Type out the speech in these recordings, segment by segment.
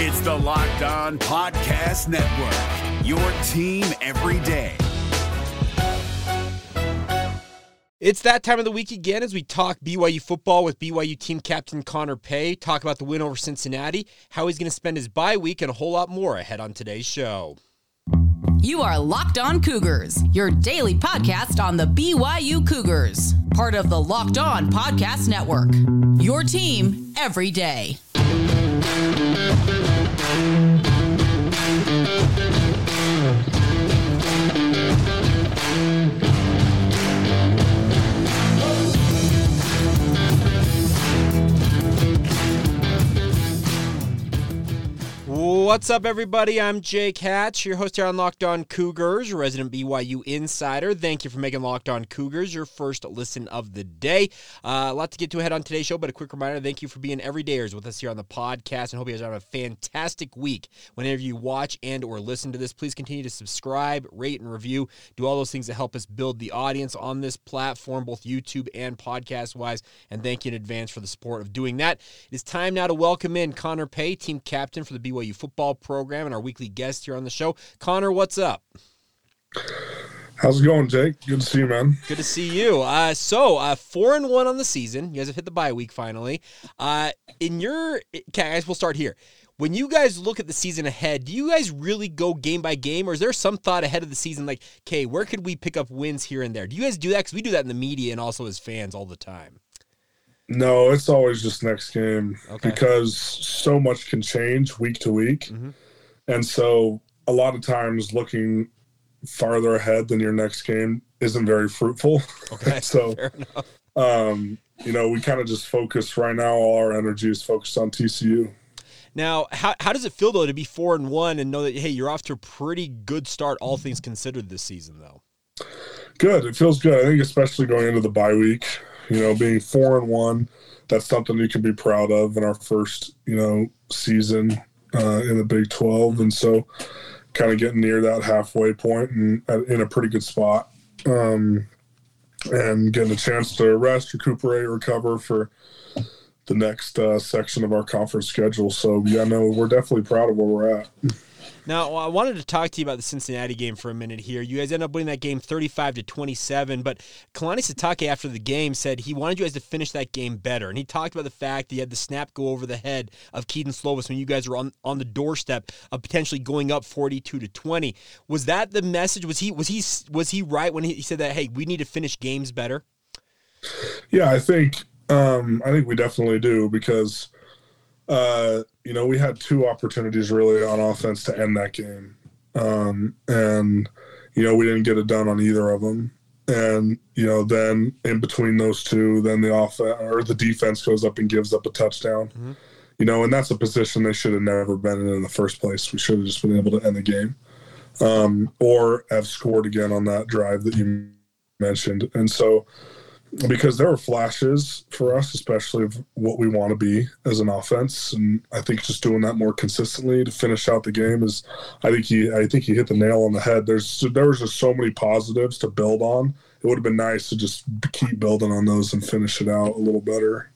It's the Locked On Podcast Network, your team every day. It's that time of the week again as we talk BYU football with BYU team captain Connor Pay, talk about the win over Cincinnati, how he's going to spend his bye week, and a whole lot more ahead on today's show. You are Locked On Cougars, your daily podcast on the BYU Cougars, part of the Locked On Podcast Network. Your team every day thank you What's up, everybody? I'm Jake Hatch, your host here on Locked On Cougars, resident BYU insider. Thank you for making Locked On Cougars your first listen of the day. Uh, a lot to get to ahead on today's show, but a quick reminder thank you for being everydayers with us here on the podcast, and hope you guys have a fantastic week. Whenever you watch and or listen to this, please continue to subscribe, rate, and review. Do all those things that help us build the audience on this platform, both YouTube and podcast wise. And thank you in advance for the support of doing that. It is time now to welcome in Connor Pay, team captain for the BYU football program and our weekly guest here on the show. Connor, what's up? How's it going, Jake? Good to see you, man. Good to see you. Uh, so, uh, four and one on the season. You guys have hit the bye week finally. Uh, in your, guys, we'll start here. When you guys look at the season ahead, do you guys really go game by game, or is there some thought ahead of the season, like, okay, where could we pick up wins here and there? Do you guys do that? Because we do that in the media and also as fans all the time. No, it's always just next game okay. because so much can change week to week. Mm-hmm. And so a lot of times looking farther ahead than your next game isn't very fruitful. Okay. so, um, you know, we kind of just focus right now, all our energy is focused on TCU. Now, how, how does it feel though to be four and one and know that hey, you're off to a pretty good start, all things considered, this season though? Good. It feels good. I think especially going into the bye week. You know, being four and one, that's something you can be proud of in our first, you know, season uh, in the Big 12. And so kind of getting near that halfway point and in a pretty good spot. Um, and getting a chance to rest, recuperate, recover for the next uh, section of our conference schedule. So, yeah, no, we're definitely proud of where we're at. Now, I wanted to talk to you about the Cincinnati game for a minute here. You guys end up winning that game 35 to 27, but Kalani Sitake after the game said he wanted you guys to finish that game better. And he talked about the fact that he had the snap go over the head of Kedon Slovis when you guys were on, on the doorstep of potentially going up 42 to 20. Was that the message? Was he was he was he right when he said that hey, we need to finish games better? Yeah, I think um, I think we definitely do because uh, you know, we had two opportunities really on offense to end that game. Um, and, you know, we didn't get it done on either of them. And, you know, then in between those two, then the offense or the defense goes up and gives up a touchdown. Mm-hmm. You know, and that's a position they should have never been in in the first place. We should have just been able to end the game um, or have scored again on that drive that you mentioned. And so, because there were flashes for us, especially of what we want to be as an offense, and I think just doing that more consistently to finish out the game is, I think he, I think he hit the nail on the head. There's there was just so many positives to build on. It would have been nice to just keep building on those and finish it out a little better.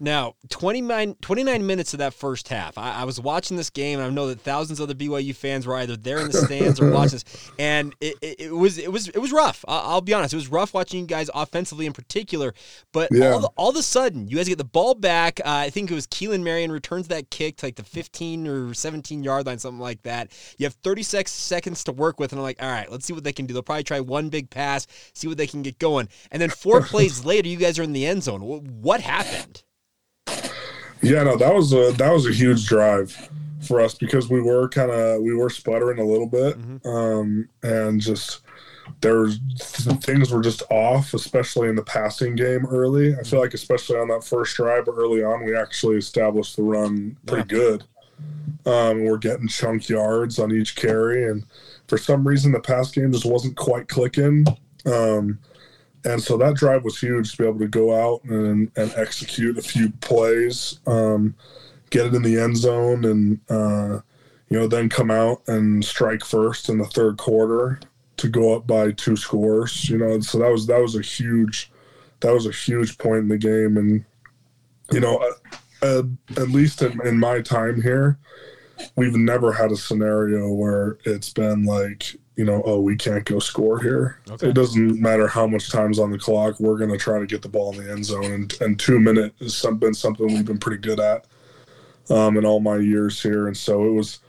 Now, 29, 29 minutes of that first half. I, I, was watching this game, and I know that thousands of other BYU fans were either there in the stands or watching this, and it, it, it, was it was it was rough. I'll, I'll, be honest, it was rough watching you guys offensively in particular. But yeah. all, the, all of a sudden, you guys get the ball back. Uh, I think it was Keelan Marion returns that kick to like the 15 or 17 yard line, something like that. You have 36 seconds to work with, and I'm like, all right, let's see what they can do. They'll probably try one big pass, see what they can get going, and then four plays later, you guys are in the end zone. What happened? Yeah, no, that was a that was a huge drive for us because we were kind of we were sputtering a little bit, mm-hmm. um, and just there was, things were just off, especially in the passing game early. I feel like especially on that first drive early on, we actually established the run pretty yeah. good. Um, we're getting chunk yards on each carry, and for some reason the pass game just wasn't quite clicking. Um, and so that drive was huge to be able to go out and, and execute a few plays, um, get it in the end zone, and uh, you know then come out and strike first in the third quarter to go up by two scores. You know, so that was that was a huge that was a huge point in the game, and you know, uh, uh, at least in, in my time here, we've never had a scenario where it's been like, you know, oh, we can't go score here. Okay. It doesn't matter how much time's on the clock. We're going to try to get the ball in the end zone. And, and two minute has some, been something we've been pretty good at um, in all my years here. And so it was,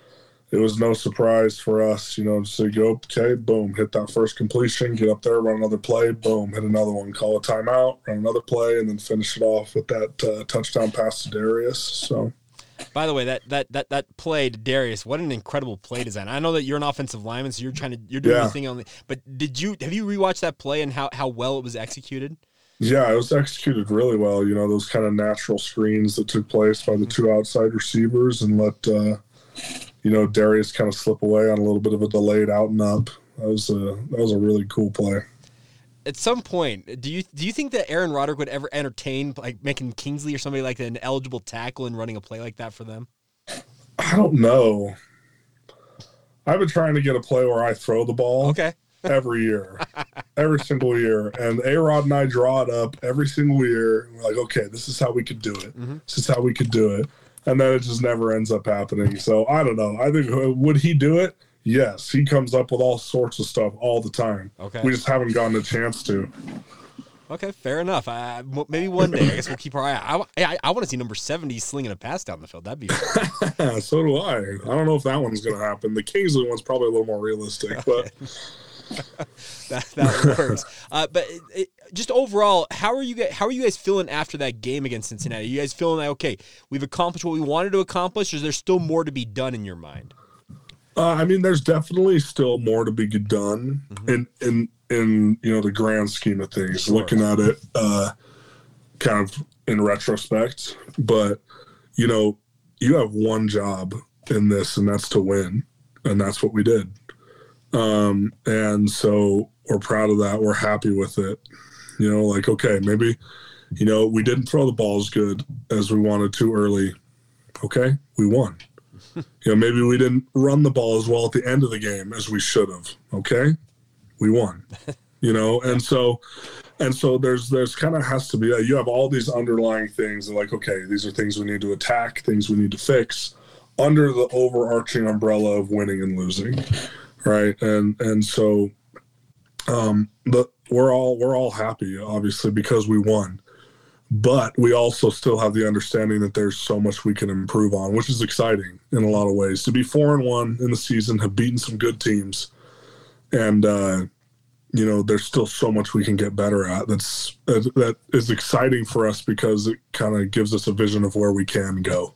it was no surprise for us, you know, to go, okay, boom, hit that first completion, get up there, run another play, boom, hit another one, call a timeout, run another play, and then finish it off with that uh, touchdown pass to Darius. So, By the way, that that that that play to Darius, what an incredible play design. I know that you're an offensive lineman, so you're trying to you're doing Yeah. thing on the. But did you have you rewatched that play and how how well it was executed? yeah, it was executed really well. You know, those kind of natural screens that took place by the two outside receivers and let, uh, you know, Darius kind of slip away on a little bit of a delayed out and up. That was a that was a really cool play. At some point, do you do you think that Aaron Roderick would ever entertain like making Kingsley or somebody like an eligible tackle and running a play like that for them? I don't know. I've been trying to get a play where I throw the ball. Okay. every year, every single year. And A Rod and I draw it up every single year. And we're like, okay, this is how we could do it. Mhm. This is how we could do it. And then it just never ends up happening. So I don't know. I think, uh, would he do it? Yes. He comes up with all sorts of stuff all the time. Okay. We just haven't gotten a chance to. Okay, fair enough. Uh, maybe one day. I guess we'll keep our eye out. I, I, I want to see number 70 slinging a pass down the field. That'd be so do I. I don't know if that one's going to happen. The Kingsley one's probably a little more realistic, but that, that works. Uh, but it, it, just overall, how are you guys? How are you guys feeling after that game against Cincinnati? Are you guys feeling like okay, we've accomplished what we wanted to accomplish? Or is there still more to be done in your mind? Uh, I mean, there's definitely still more to be done in in in you know the grand scheme of things. Sure. Looking at it, uh, kind of in retrospect, but you know, you have one job in this, and that's to win, and that's what we did. Um, and so we're proud of that. We're happy with it. You know, like okay, maybe you know we didn't throw the ball as good as we wanted to early. Okay, we won you know, maybe we didn't run the ball as well at the end of the game as we should have. Okay, we won. You know, and so, and so there's there's kind of has to be you have all these underlying things and like okay, these are things we need to attack, things we need to fix under the overarching umbrella of winning and losing, right? And and so, um, but we're all we're all happy obviously because we won but we also still have the understanding that there's so much we can improve on, which is exciting in a lot of ways. To be four and one in the season, have beaten some good teams, and uh, you know there's still so much we can get better at. That's that that is exciting for us because it kind of gives us a vision of where we can go.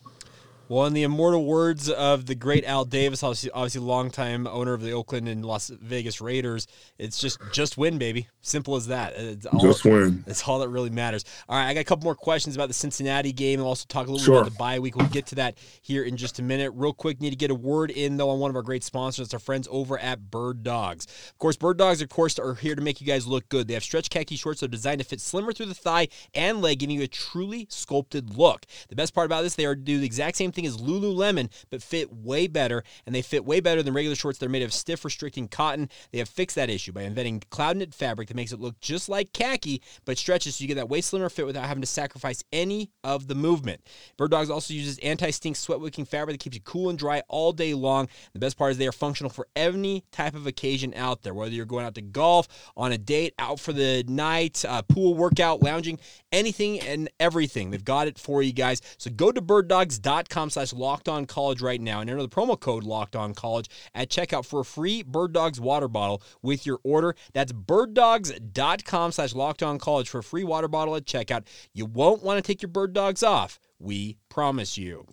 Well, in the immortal words of the great Al Davis, obviously, obviously longtime owner of the Oakland and Las Vegas Raiders, it's just just win, baby. Simple as that. It's all, Just win. That's all that really matters. All right, I got a couple more questions about the Cincinnati game. I'll also talk a little bit about the bye week. We'll get to that here in just a minute. Real quick, need to get a word in though on one of our great sponsors. It's our friends over at Birddogs. Of course, Birddogs, of course, are here to make you guys look good. They have stretch khaki shorts that are designed to fit slimmer through the thigh and leg, giving you a truly sculpted look. The best part about this, they are do the exact same thing as Lululemon, but fit way better, and they fit way better than regular shorts. They're made of stiff, restricting cotton. They have fixed that issue by inventing cloud knit fabric that makes it look just like khaki, but stretches so you get that way slimmer fit without having to sacrifice any of the movement. Birddogs also uses anti-stink sweat wicking fabric that keeps you cool and dry all day long. The best part is they are functional for any type of occasion out there, whether you're going out to golf, on a date, out for the night, uh, pool workout, lounging, anything and everything. They've got it for you guys. So go to birddogs.com slash locked on college right now and enter the promo code locked on college at checkout for a free Birddogs water bottle with your order. That's birddogs.com slash locked on college for a free water bottle at checkout. You won't want to take your birddogs off. We promise you.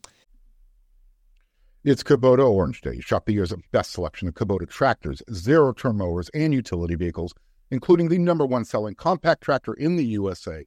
It's Kubota Orange Day. Shop the year's best selection of Kubota tractors, zero turn mowers, and utility vehicles, including the number one selling compact tractor in the USA.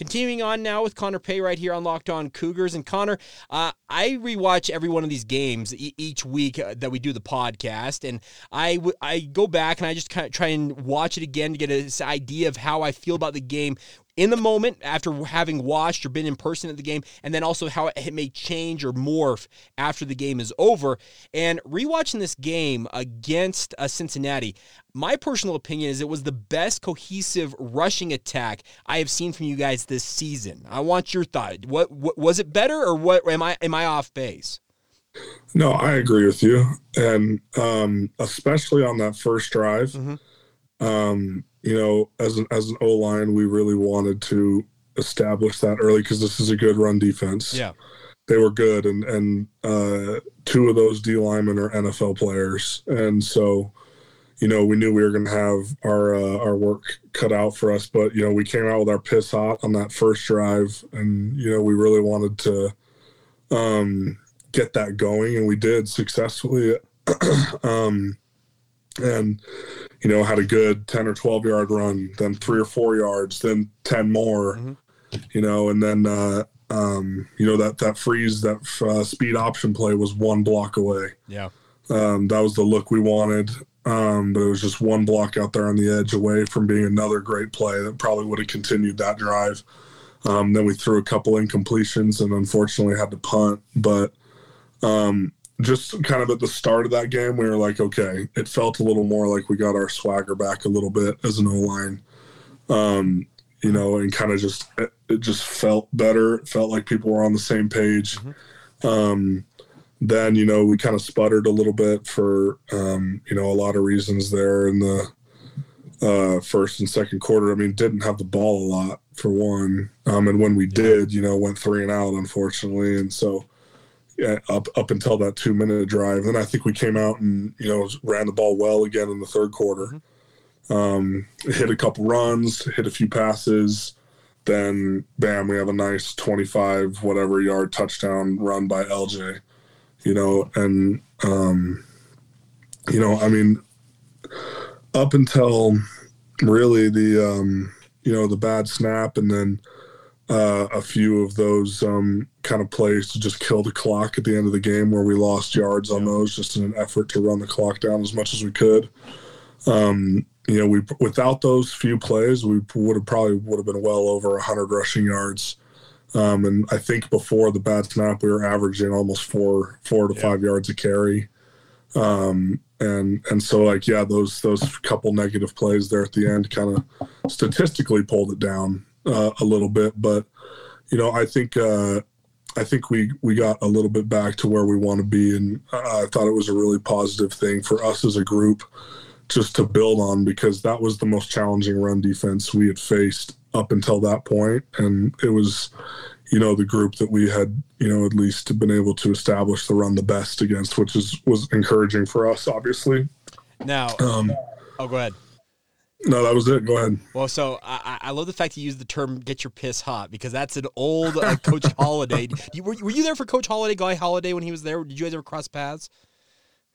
continuing on now with Connor Pay right here on Locked On Cougars. And Connor, uh, I rewatch every one of these games e- each week uh, that we do the podcast, and I, w- I go back and I just kind of try and watch it again to get an idea of how I feel about the game in the moment after having watched or been in person at the game, and then also how it may change or morph after the game is over. And rewatching this game against uh, Cincinnati, my personal opinion is it was the best cohesive rushing attack I have seen from you guys this season. I want your thought. What, what was it better, or what am I am I off base? No, I agree with you, and um, especially on that first drive. Mm-hmm. Um, you know, as an as an O line, we really wanted to establish that early because this is a good run defense. Yeah, they were good, and and uh, two of those D linemen are NFL players, and so you know we knew we were going to have our uh, our work cut out for us. But you know, we came out with our piss hot on that first drive, and you know we really wanted to um, get that going, and we did successfully. um, and you know had a good 10 or 12 yard run then three or four yards then 10 more mm-hmm. you know and then uh um you know that that freeze that uh, speed option play was one block away. Yeah. Um that was the look we wanted um but it was just one block out there on the edge away from being another great play that probably would have continued that drive. Um then we threw a couple incompletions and unfortunately had to punt but um just kind of at the start of that game, we were like, okay, it felt a little more like we got our swagger back a little bit as an O line, um, you know, and kind of just it just felt better. It felt like people were on the same page. Mm-hmm. Um, then you know we kind of sputtered a little bit for um, you know a lot of reasons there in the uh, first and second quarter. I mean, didn't have the ball a lot for one, um, and when we did, you know, went three and out unfortunately, and so up up until that two minute drive. Then I think we came out and you know ran the ball well again in the third quarter. Mm-hmm. Um, hit a couple runs, hit a few passes. Then bam, we have a nice twenty five whatever yard touchdown run by LJ. You know, and um, you know, I mean, up until really the um, you know the bad snap, and then uh, a few of those um, kind of plays to just kill the clock at the end of the game where we lost yards on those just in an effort to run the clock down as much as we could. Um, you know, we without those few plays, we would have probably would have been well over 100 rushing yards. Um, and I think before the bad snap, we were averaging almost four four to yeah. five yards a carry. Um, and and so like yeah, those those couple negative plays there at the end kind of statistically pulled it down uh, a little bit, but you know, I think uh, I think we we got a little bit back to where we want to be, and I thought it was a really positive thing for us as a group just to build on because that was the most challenging run defense we had faced up until that point, and it was you know the group that we had you know at least been able to establish the run the best against, which is was encouraging for us, obviously. Now, um, oh, go ahead. No, that was it. Go ahead. Well, so I, I love the fact you use the term "get your piss hot" because that's an old uh, Coach Holliday. You, were, were you there for Coach Holliday, Guy Holliday, when he was there? Did you guys ever cross paths?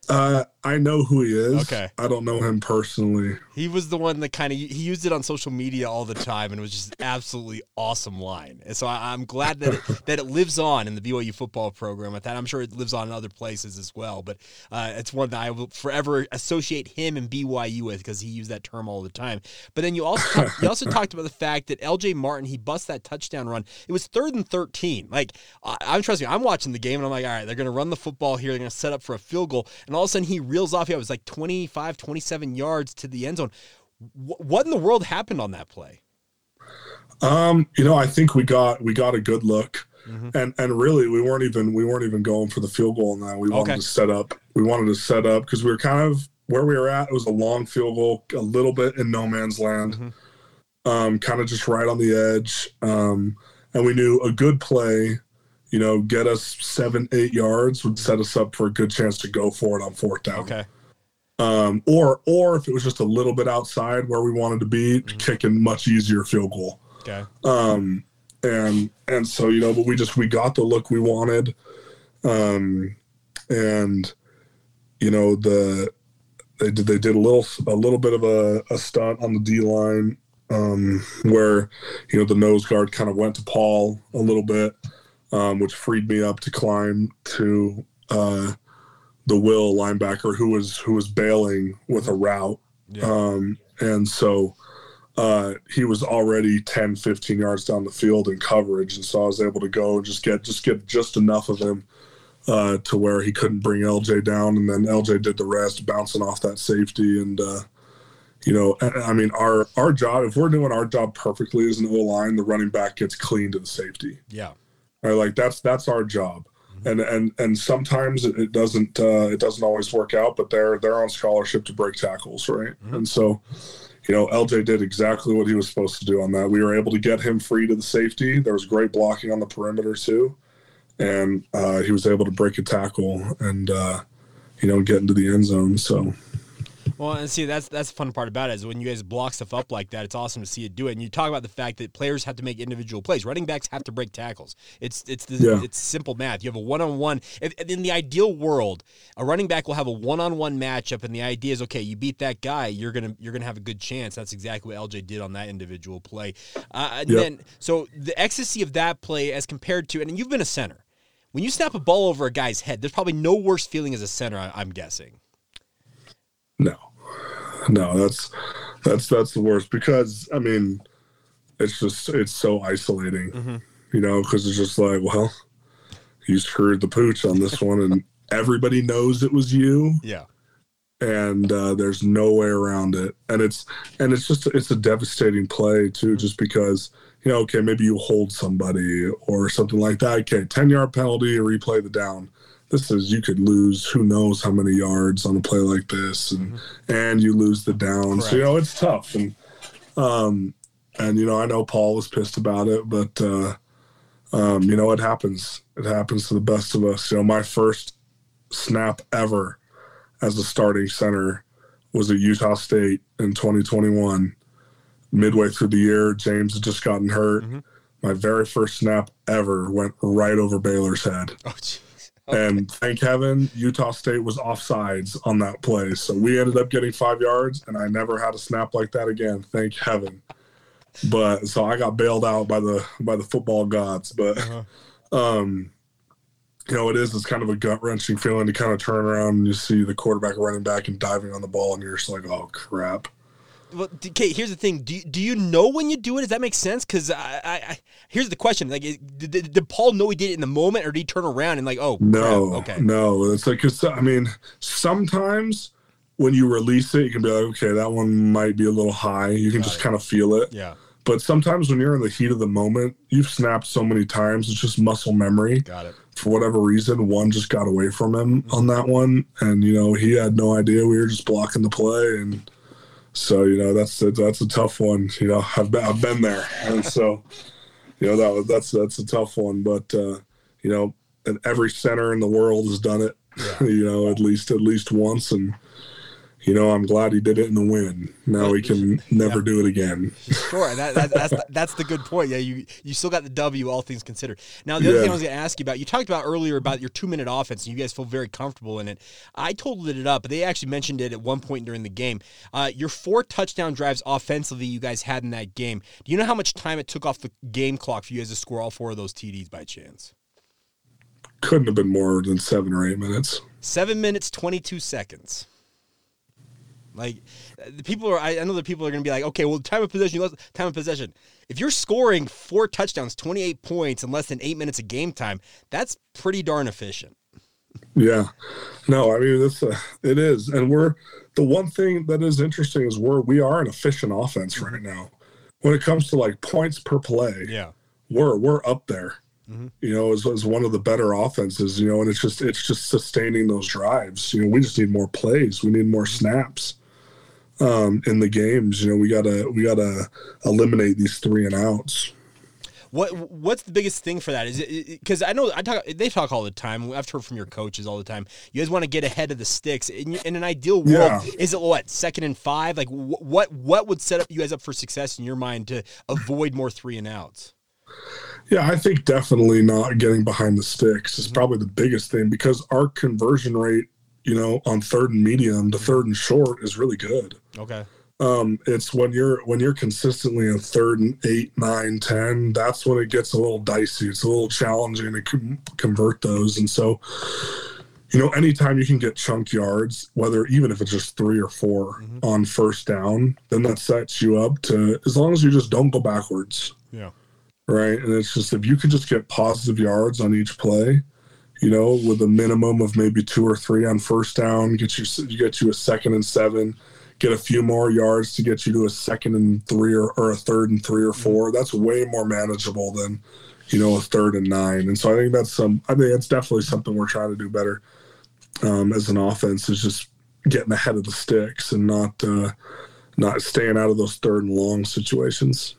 Uh, I know who he is. Okay. I don't know him personally. He was the one that kind of he used it on social media all the time, and it was just absolutely awesome line. And so I, am glad that it, that it lives on in the BYU football program. With that, I'm sure it lives on in other places as well. But uh, it's one that I will forever associate him and BYU with because he used that term all the time. But then you also talk, you also talked about the fact that L.J. Martin he bust that touchdown run. It was third and 13. Like I, I'm trusting. I'm watching the game and I'm like, all right, they're going to run the football here. They're going to set up for a field goal, and all of a sudden he reels off. Yeah, it was like 25, 27 yards to the end zone. What in the world happened on that play? Um, you know, I think we got we got a good look. Mm-hmm. And and really we weren't even we weren't even going for the field goal now. We wanted okay. to set up. We wanted to set up because we were kind of where we were at. It was a long field goal, a little bit in no man's land. Mm-hmm. Um, kind of just right on the edge. Um, and we knew a good play you know, get us seven, eight yards would set us up for a good chance to go for it on fourth down. Okay. Um, or or if it was just a little bit outside where we wanted to be, mm-hmm. kicking much easier field goal. Okay. Um, and and so you know, but we just we got the look we wanted, um, and you know the they did they did a little a little bit of a, a stunt on the D line um, where you know the nose guard kind of went to Paul a little bit, um, which freed me up to climb to uh, the Will linebacker who was who was bailing with a route, Yeah. um, and so uh, he was already 10, 15 yards down the field in coverage, and so I was able to go and just get just get just enough of him uh, to where he couldn't bring LJ down, and then LJ did the rest, bouncing off that safety. And uh, you know, I, I mean, our our job, if we're doing our job perfectly as an O line, the running back gets clean to the safety. Yeah. Right, like that's that's our job. And and and sometimes it doesn't uh, it doesn't always work out, but they're they're on scholarship to break tackles, right? And so, you know, LJ did exactly what he was supposed to do on that. We were able to get him free to the safety. There was great blocking on the perimeter too, and uh, he was able to break a tackle and uh, you know get into the end zone. So Well, and see, that's that's the fun part about it is when you guys block stuff up like that. It's awesome to see it do it. And you talk about the fact that players have to make individual plays. Running backs have to break tackles. It's it's the, Yeah. it's simple math. You have a one on one. In the ideal world, a running back will have a one on one matchup, and the idea is okay. You beat that guy, you're gonna you're gonna have a good chance. That's exactly what LJ did on that individual play. Uh, and Yep. then so the ecstasy of that play as compared to, and you've been a center. When you snap a ball over a guy's head, there's probably no worse feeling as a center. I, I'm guessing. No, no, that's that's that's the worst because I mean, it's just it's so isolating, you know, because it's just like, well, you screwed the pooch on this one, and everybody knows it was you, Yeah. and uh, there's no way around it, and it's and it's just it's a devastating play too, just because you know, okay, maybe you hold somebody or something like that. Okay, ten yard penalty, replay the down. This is you could lose who knows how many yards on a play like this, and and you lose the down. So you know it's tough, and um, and you know I know Paul was pissed about it, but uh, um, you know it happens. It happens to the best of us. You know, my first snap ever as a starting center was at Utah State in 2021. Midway through the year, James had just gotten hurt. My very first snap ever went right over Baylor's head. Oh, jeez. And thank heaven, Utah State was offsides on that play. So we ended up getting five yards, and I never had a snap like that again. Thank heaven. But so I got bailed out by the by the football gods. But um, you know, it is it's kind of a gut wrenching feeling to kind of turn around and you see the quarterback running back and diving on the ball, and you're just like, oh crap. Well, okay. Here's the thing. Do you, do you know when you do it? Does that make sense? Because I, I, I, here's the question. Like, did, did, did Paul know he did it in the moment, or did he turn around and like, oh, No, crap, okay, no. It's like, it's, I mean, sometimes when you release it, you can be like, okay, that one might be a little high. You can just kind of feel it. yeah, But sometimes when you're in the heat of the moment, you've snapped so many times, it's just muscle memory. got it. For whatever reason, one just got away from him on mm-hmm. that one. And, you know, he had no idea we were just blocking the play. And so, you know, that's that's a tough one. You know, I've been, I've been there. And so, you know, that was, that's that's a tough one. But, uh, you know, and every center in the world has done it, you know, at least at least once. And, you know, I'm glad he did it in the win. Now he can never do it again. Sure, that, that, that's that's the good point. Yeah, you you still got the W, all things considered. Now, the other Yeah. thing I was going to ask you about, you talked about earlier about your two minute offense, and you guys feel very comfortable in it. I totaled it up, but they actually mentioned it at one point during the game. Uh, your four touchdown drives offensively you guys had in that game. Do you know how much time it took off the game clock for you guys to score all four of those TDs by chance? Couldn't have been more than seven or eight minutes. Seven minutes, 22 seconds. Like, uh, the people are, I I know that people are going to be like, okay, well, time of possession, less- time of possession. If you're scoring four touchdowns, 28 points in less than eight minutes of game time, that's pretty darn efficient. Yeah, no, I mean it's a, it is, and we're the one thing that is interesting is we're we are an efficient offense right now. When it comes to like points per play, Yeah. we're we're up there. You know, as, as one of the better offenses. You know, and it's just it's just sustaining those drives. You know, we just need more plays. We need more snaps um, in the games. You know, we gotta we gotta eliminate these three and outs. What What's the biggest thing for that? Is it because I know I talk they talk all the time. I've heard from your coaches all the time. You guys want to get ahead of the sticks. In, in an ideal world, Yeah. is it what second and five? Like what what would set up you guys up for success in your mind to avoid more three and outs? Yeah, I think definitely not getting behind the sticks is probably the biggest thing because our conversion rate, you know, on third and medium the third and short is really good. Okay. Um, it's when you're when you're consistently in third and eight, nine, ten. That's when it gets a little dicey. It's a little challenging to com- convert those, and so you know, anytime you can get chunk yards, whether even if it's just three or 4 Mm-hmm. on first down, then that sets you up to as long as you just don't go backwards. Yeah. Right. And it's just if you can just get positive yards on each play, you know, with a minimum of maybe two or three on first down, get you get you a second and seven, get a few more yards to get you to a second and three or, or a third and three or Mm-hmm. four. That's way more manageable than, you know, a third and nine. And so I think that's some I think it's definitely something we're trying to do better um, as an offense is just getting ahead of the sticks and not uh, not staying out of those third and long situations.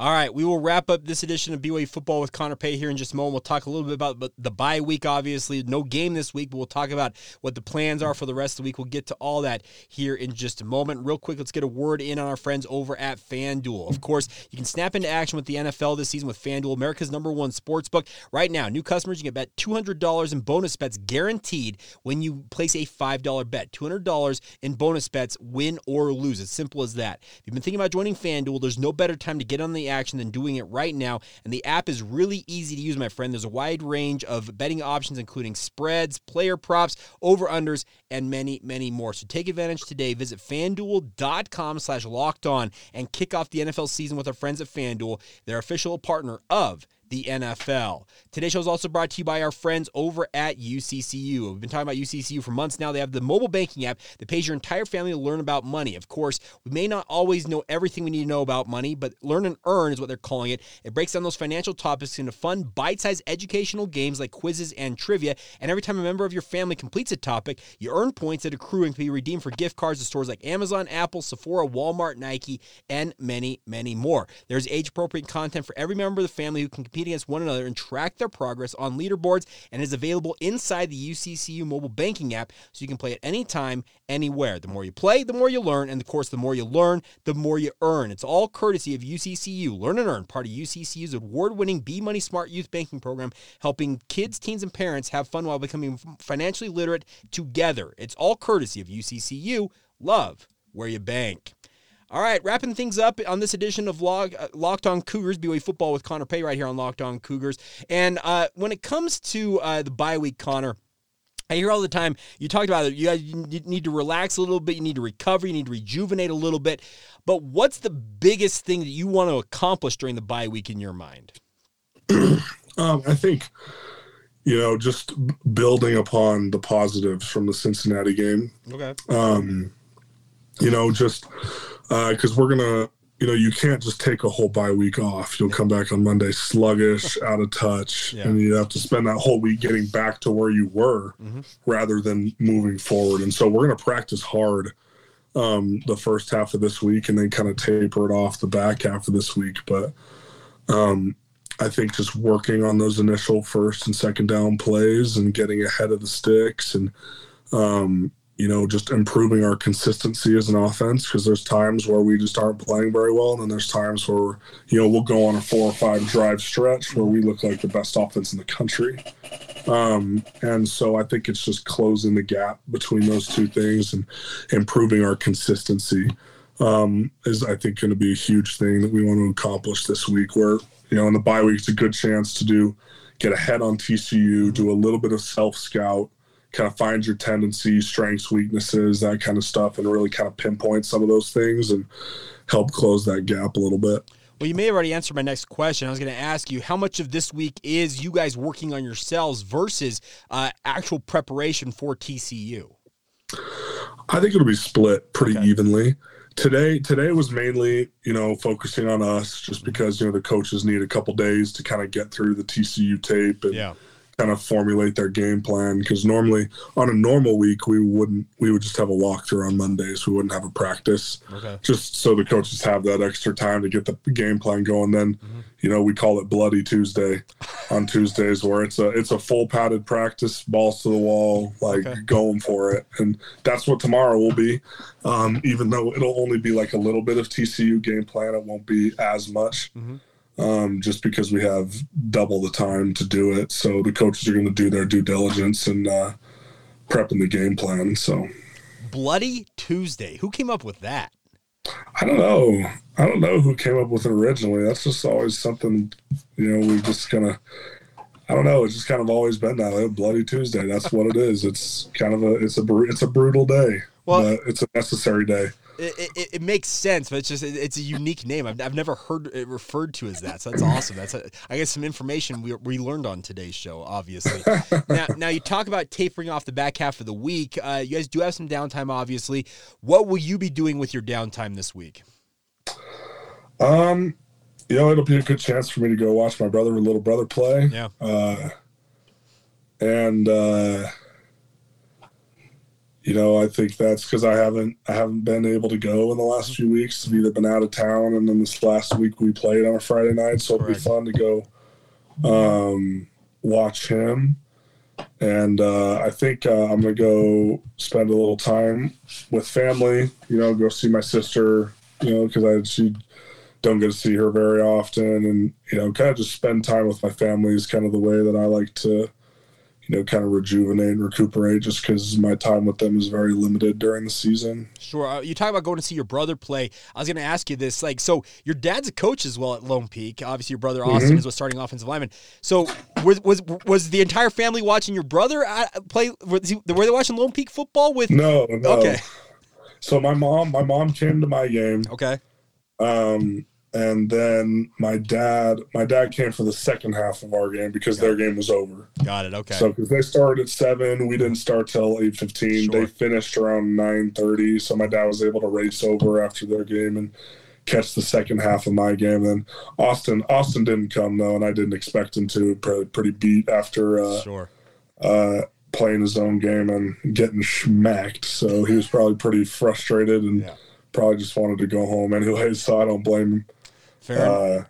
All right, we will wrap up this edition of BYU football with Connor Pay here in just a moment. We'll talk a little bit about the bye week, obviously. No game this week, but we'll talk about what the plans are for the rest of the week. We'll get to all that here in just a moment. Real quick, let's get a word in on our friends over at FanDuel. Of course, you can snap into action with the NFL this season with FanDuel, America's number one sports book. Right now, new customers, you can bet $200 in bonus bets guaranteed when you place a $5 bet. $200 in bonus bets, win or lose. As simple as that. If you've been thinking about joining FanDuel, there's no better time to get on the action than doing it right now. And the app is really easy to use, my friend. There's a wide range of betting options, including spreads, player props, over-unders, and many, many more. So take advantage today. Visit fanduel.com slash locked on and kick off the NFL season with our friends at FanDuel, their official partner of the NFL. Today's show is also brought to you by our friends over at UCCU. We've been talking about UCCU for months now. They have the mobile banking app that pays your entire family to learn about money. Of course, we may not always know everything we need to know about money, but learn and earn is what they're calling it. It breaks down those financial topics into fun, bite-sized educational games like quizzes and trivia. And every time a member of your family completes a topic, you earn points that accrue and can be redeemed for gift cards at stores like Amazon, Apple, Sephora, Walmart, Nike, and many, many more. There's age-appropriate content for every member of the family who can compete against one another and track their progress on leaderboards and is available inside the UCCU mobile banking app so you can play at any time, anywhere. The more you play, the more you learn, and of course, the more you learn, the more you earn. It's all courtesy of UCCU. Learn and Earn, part of UCCU's award-winning Be Money Smart youth banking program, helping kids, teens, and parents have fun while becoming financially literate together. It's all courtesy of UCCU. Love where you bank. All right, wrapping things up on this edition of Log, uh, Locked On Cougars, BYU football with Connor Pay right here on Locked On Cougars. And uh, when it comes to uh, the bye week, Connor, I hear all the time you talked about it. You guys need to relax a little bit. You need to recover. You need to rejuvenate a little bit. But what's the biggest thing that you want to accomplish during the bye week in your mind? Um, I think, you know, just building upon the positives from the Cincinnati game. Okay. Um, you know, just because we're gonna, you know, you can't just take a whole bye week off. You'll come back on Monday sluggish, out of touch, Yeah. and you have to spend that whole week getting back to where you were, Mhm. rather than moving forward. And so we're gonna practice hard um, the first half of this week, and then kind of taper it off the back half of this week. But um, I think just working on those initial first and second down plays and getting ahead of the sticks and um, you know just improving our consistency as an offense because there's times where we just aren't playing very well and then there's times where you know we'll go on a four or five drive stretch where we look like the best offense in the country um, and so I think it's just closing the gap between those two things and improving our consistency um, is I think going to be a huge thing that we want to accomplish this week. Where you know in the bye week it's a good chance to do get ahead on TCU, do a little bit of self scout, kind of find your tendencies, strengths, weaknesses, that kind of stuff, and really kind of pinpoint some of those things and help close that gap a little bit. Well, you may have already answered my next question. I was going to ask you how much of this week is you guys working on yourselves versus uh, actual preparation for TCU. I think it'll be split pretty Okay. evenly. Today, today was mainly, you know, focusing on us just because you know the coaches need a couple days to kind of get through the TCU tape and Yeah. Kind of formulate their game plan. Because normally, on a normal week, we wouldn't, we would just have a walkthrough on Mondays. We wouldn't have a practice, Okay. just so the coaches have that extra time to get the game plan going. Then, you know, we call it Bloody Tuesday on Tuesdays, where it's a it's a full padded practice, balls to the wall, like Okay. going for it, and that's what tomorrow will be. Um, even though it'll only be like a little bit of TCU game plan, it won't be as much. Mhm. Um, just because we have double the time to do it, so the coaches are going to do their due diligence and uh, prepping the game plan. So Bloody Tuesday. Who came up with that? I don't know. I don't know who came up with it originally. That's just always something, you know, we just kind of, I don't know. It's just kind of always been that way. Bloody Tuesday. That's what it is. It's kind of a, it's a, it's a brutal day. Well- but it's a necessary day. It, it, it makes sense, but it's just it, it's a unique name. I've, I've never heard it referred to as that, so that's awesome. That's a, I guess some information we, we learned on today's show. Obviously, now now you talk about tapering off the back half of the week. Uh, you guys do have some downtime, obviously. What will you be doing with your downtime this week? Um, you know, it'll be a good chance for me to go watch my brother and little brother play. Yeah. Uh, and uh, you know, I think that's because I haven't I haven't been able to go in the last few weeks. I've either been out of town, and then this last week we played on a Friday night, so it'll be fun to go um, watch him. And uh, I think uh, I'm gonna go spend a little time with family. You know, go see my sister. You know, because I she don't get to see her very often, and you know, kind of just spend time with my family is kind of the way that I like to, you know, kind of rejuvenate and recuperate. Just because my time with them is very limited during the season. Sure. Uh, you talk about going to see your brother play. I was going to ask you this. Like, so your dad's a coach as well at Lone Peak. Obviously, your brother Austin is a starting offensive lineman. So was was was the entire family watching your brother uh, play? Were they watching Lone Peak football with? No, no. Okay. So my mom, my mom came to my game, Okay. um, and then my dad, my dad came for the second half of our game because their game was over. Got it. Okay. So because they started at seven, we didn't start till eight fifteen. Sure. They finished around nine thirty. So my dad was able to race over after their game and catch the second half of my game. Then Austin, Austin didn't come though, and I didn't expect him to. Pretty, pretty beat after uh, sure. uh, playing his own game and getting smacked. So he was probably pretty frustrated and Yeah. probably just wanted to go home anyway. So I don't blame him. Fair. Uh,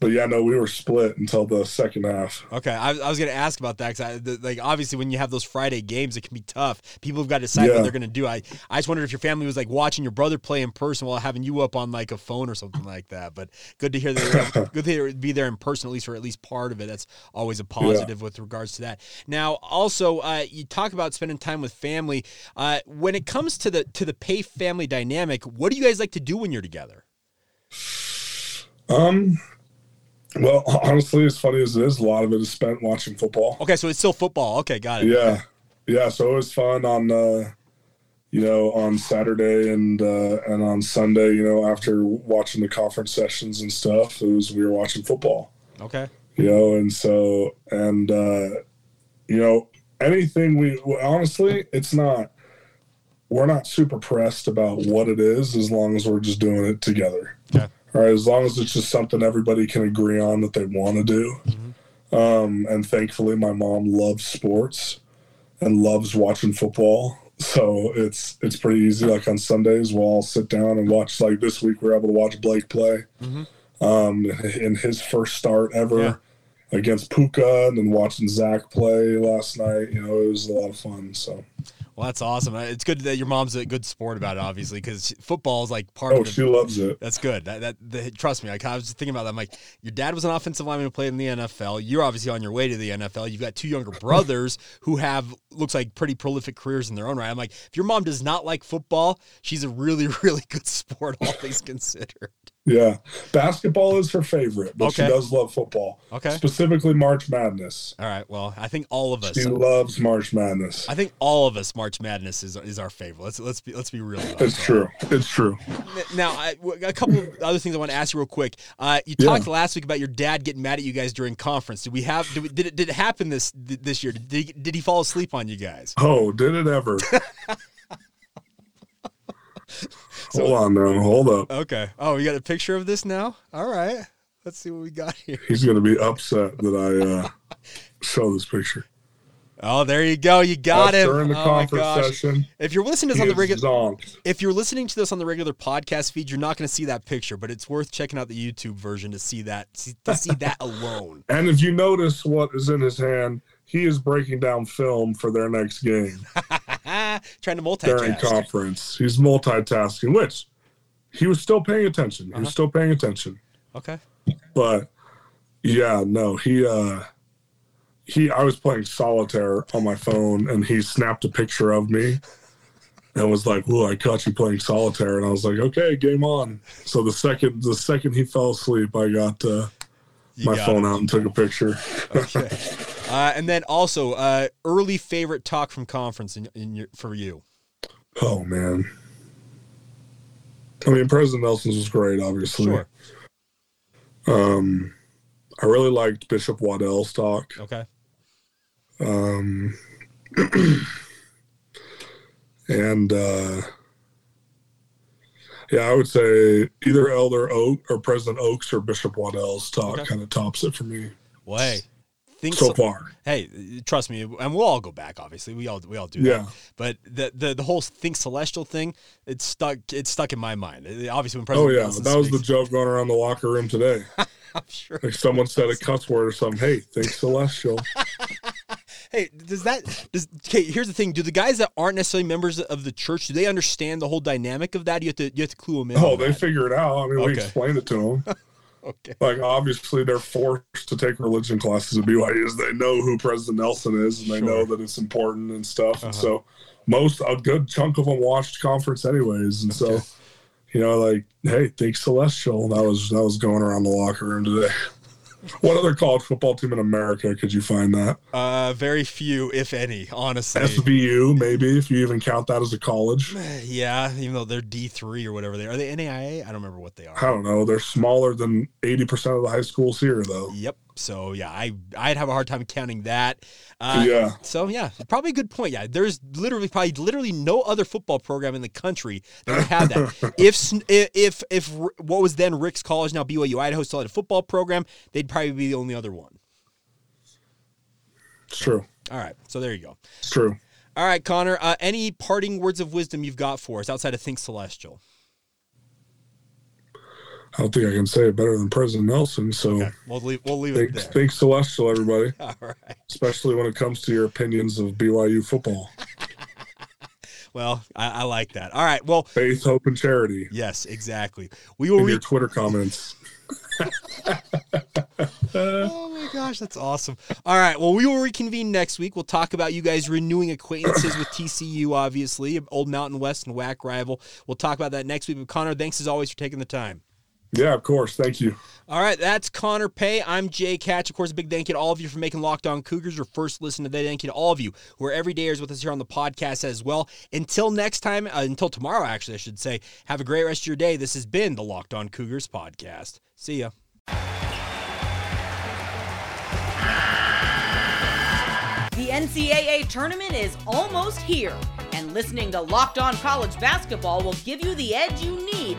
but yeah, no, we were split until the second half. Okay, I, I was going to ask about that because, like, obviously, when you have those Friday games, it can be tough. People have got to decide what they're going to do. I, I just wondered if your family was like watching your brother play in person while having you up on like a phone or something like that. But good to hear that. Good to hear be there in person at least, or at least part of it. That's always a positive with regards to that. Now, also, uh, you talk about spending time with family. Uh, when it comes to the to the pay family dynamic, what do you guys like to do when you're together? Um, well, honestly, as funny as it is, a lot of it is spent watching football. Okay, so it's still football. Okay, got it. Yeah, yeah. So it was fun on, uh, you know, on Saturday and uh, and on Sunday. You know, after watching the conference sessions and stuff, it was we were watching football. Okay. You know, and so and uh, you know anything we honestly, it's not. We're not super pressed about what it is as long as we're just doing it together. Okay. All right, as long as it's just something everybody can agree on that they want to do. Um, and thankfully, my mom loves sports and loves watching football. So it's it's pretty easy. Like on Sundays, we'll all sit down and watch. Like this week, we are able to watch Blake play um, in his first start ever Yeah. against Puka, and then watching Zach play last night. You know, it was a lot of fun. So Well, that's awesome. Uh, It's good that your mom's a good sport about it, obviously, because football is like part oh, of the. she loves it. That's good. That, that, the, trust me. Like, I was just thinking about that. I'm like, your dad was an offensive lineman who played in the NFL. You're obviously on your way to the NFL. You've got two younger brothers who have looks like pretty prolific careers in their own right. I'm like, if your mom does not like football, she's a really, really good sport, all things considered. Yeah, basketball is her favorite, but Okay. she does love football. Okay. Specifically, March Madness. All right. Well, I think all of us. She loves March Madness. I think all of us March Madness is, is our favorite. Let's let's be let's be real. It's that. true. It's true. Now, I, a couple of other things I want to ask you real quick. Uh, you Yeah. talked last week about your dad getting mad at you guys during conference. Did we have? Did, we, did it? Did it happen this this year? Did he, did he fall asleep on you guys? Oh, did it ever? hold on now. Hold up. Okay. Oh, you got a picture of this now. All right. Let's see what we got here. He's going to be upset that I uh, show this picture. Oh, there you go. You got That's him. During the oh conference session, If you're listening to this on the regular, if you're listening to this on the regular podcast feed, you're not going to see that picture, but it's worth checking out the YouTube version to see that to see that alone. And if you notice what is in his hand, he is breaking down film for their next game Trying to multitask. during conference. He's multitasking, which he was still paying attention. He Uh-huh. was still paying attention. Okay. But yeah, no, he uh he I was playing solitaire on my phone and he snapped a picture of me and was like, "Ooh, I caught you playing solitaire," and I was like, "Okay, game on." So the second the second he fell asleep, I got uh, You my phone it. out and took a picture. Okay. Uh, and then also, uh, early favorite talk from conference in, in your, for you. oh man, I mean, President Nelson's was great, obviously. Sure. Um, I really liked Bishop Waddell's talk. Okay. Um, and uh, yeah, I would say either Elder Oak or President Oaks or Bishop Waddell's talk Okay. kind of tops it for me Way. think so far. Hey, trust me, and we'll all go back. Obviously, we all we all do Yeah. that. But the the the whole think celestial thing, it's stuck. It's stuck in my mind. Obviously, when oh, President. Oh yeah, Nelson that was the joke going around the locker room today. I'm sure. Like someone said a cuss word or something. Hey, think celestial. Hey, does that does okay? Here's the thing: Do the guys that aren't necessarily members of the church do they understand the whole dynamic of that? You have to you have to clue them in. Oh, they that. figure it out. I mean, we Okay. explained it to them. okay. Like obviously, they're forced to take religion classes at BYU. They know who President Nelson is, and they Sure. know that it's important and stuff. And Uh-huh. so, most a good chunk of them watched conference anyways. And so, you know, like, hey, think celestial. That was that was going around the locker room today. what other college football team in America could you find that? Uh, very few, if any, honestly. SVU, maybe if you even count that as a college. yeah, even though they're D three or whatever they are. Are they NAIA? I don't remember what they are. I don't know. They're smaller than eighty percent of the high schools here, though. Yep. So yeah, I I'd have a hard time counting that. Uh, yeah. So yeah, probably a good point. Yeah, there's literally probably literally no other football program in the country that would have that. if if if what was then Ricks College now BYU Idaho still had a football program, they'd probably be the only other one. It's true. All right, so there you go. It's true. All right, Connor. Uh, any parting words of wisdom you've got for us outside of Think Celestial? I don't think I can say it better than President Nelson. So. Okay, we'll leave we'll leave it Think, there. think celestial, everybody, All right. especially when it comes to your opinions of BYU football. Well, I, I like that. All right. Well, Faith, hope, and charity yes, exactly. We will in re- your Twitter comments. Oh my gosh, that's awesome. All right, well, we will reconvene next week. We'll talk about you guys renewing acquaintances with TCU, obviously, Old Mountain West and WAC rival. We'll talk about that next week. But Connor, thanks as always for taking the time. Yeah, of course. Thank you. All right, that's Connor Pay. I'm Jake Hatch. Of course, a big thank you to all of you for making Locked On Cougars your first listen today. Thank you to all of you who are everydayers with us here on the podcast as well. Until next time, uh, until tomorrow, actually, I should say, have a great rest of your day. This has been the Locked On Cougars podcast. See ya. The NCAA tournament is almost here, and listening to Locked On College Basketball will give you the edge you need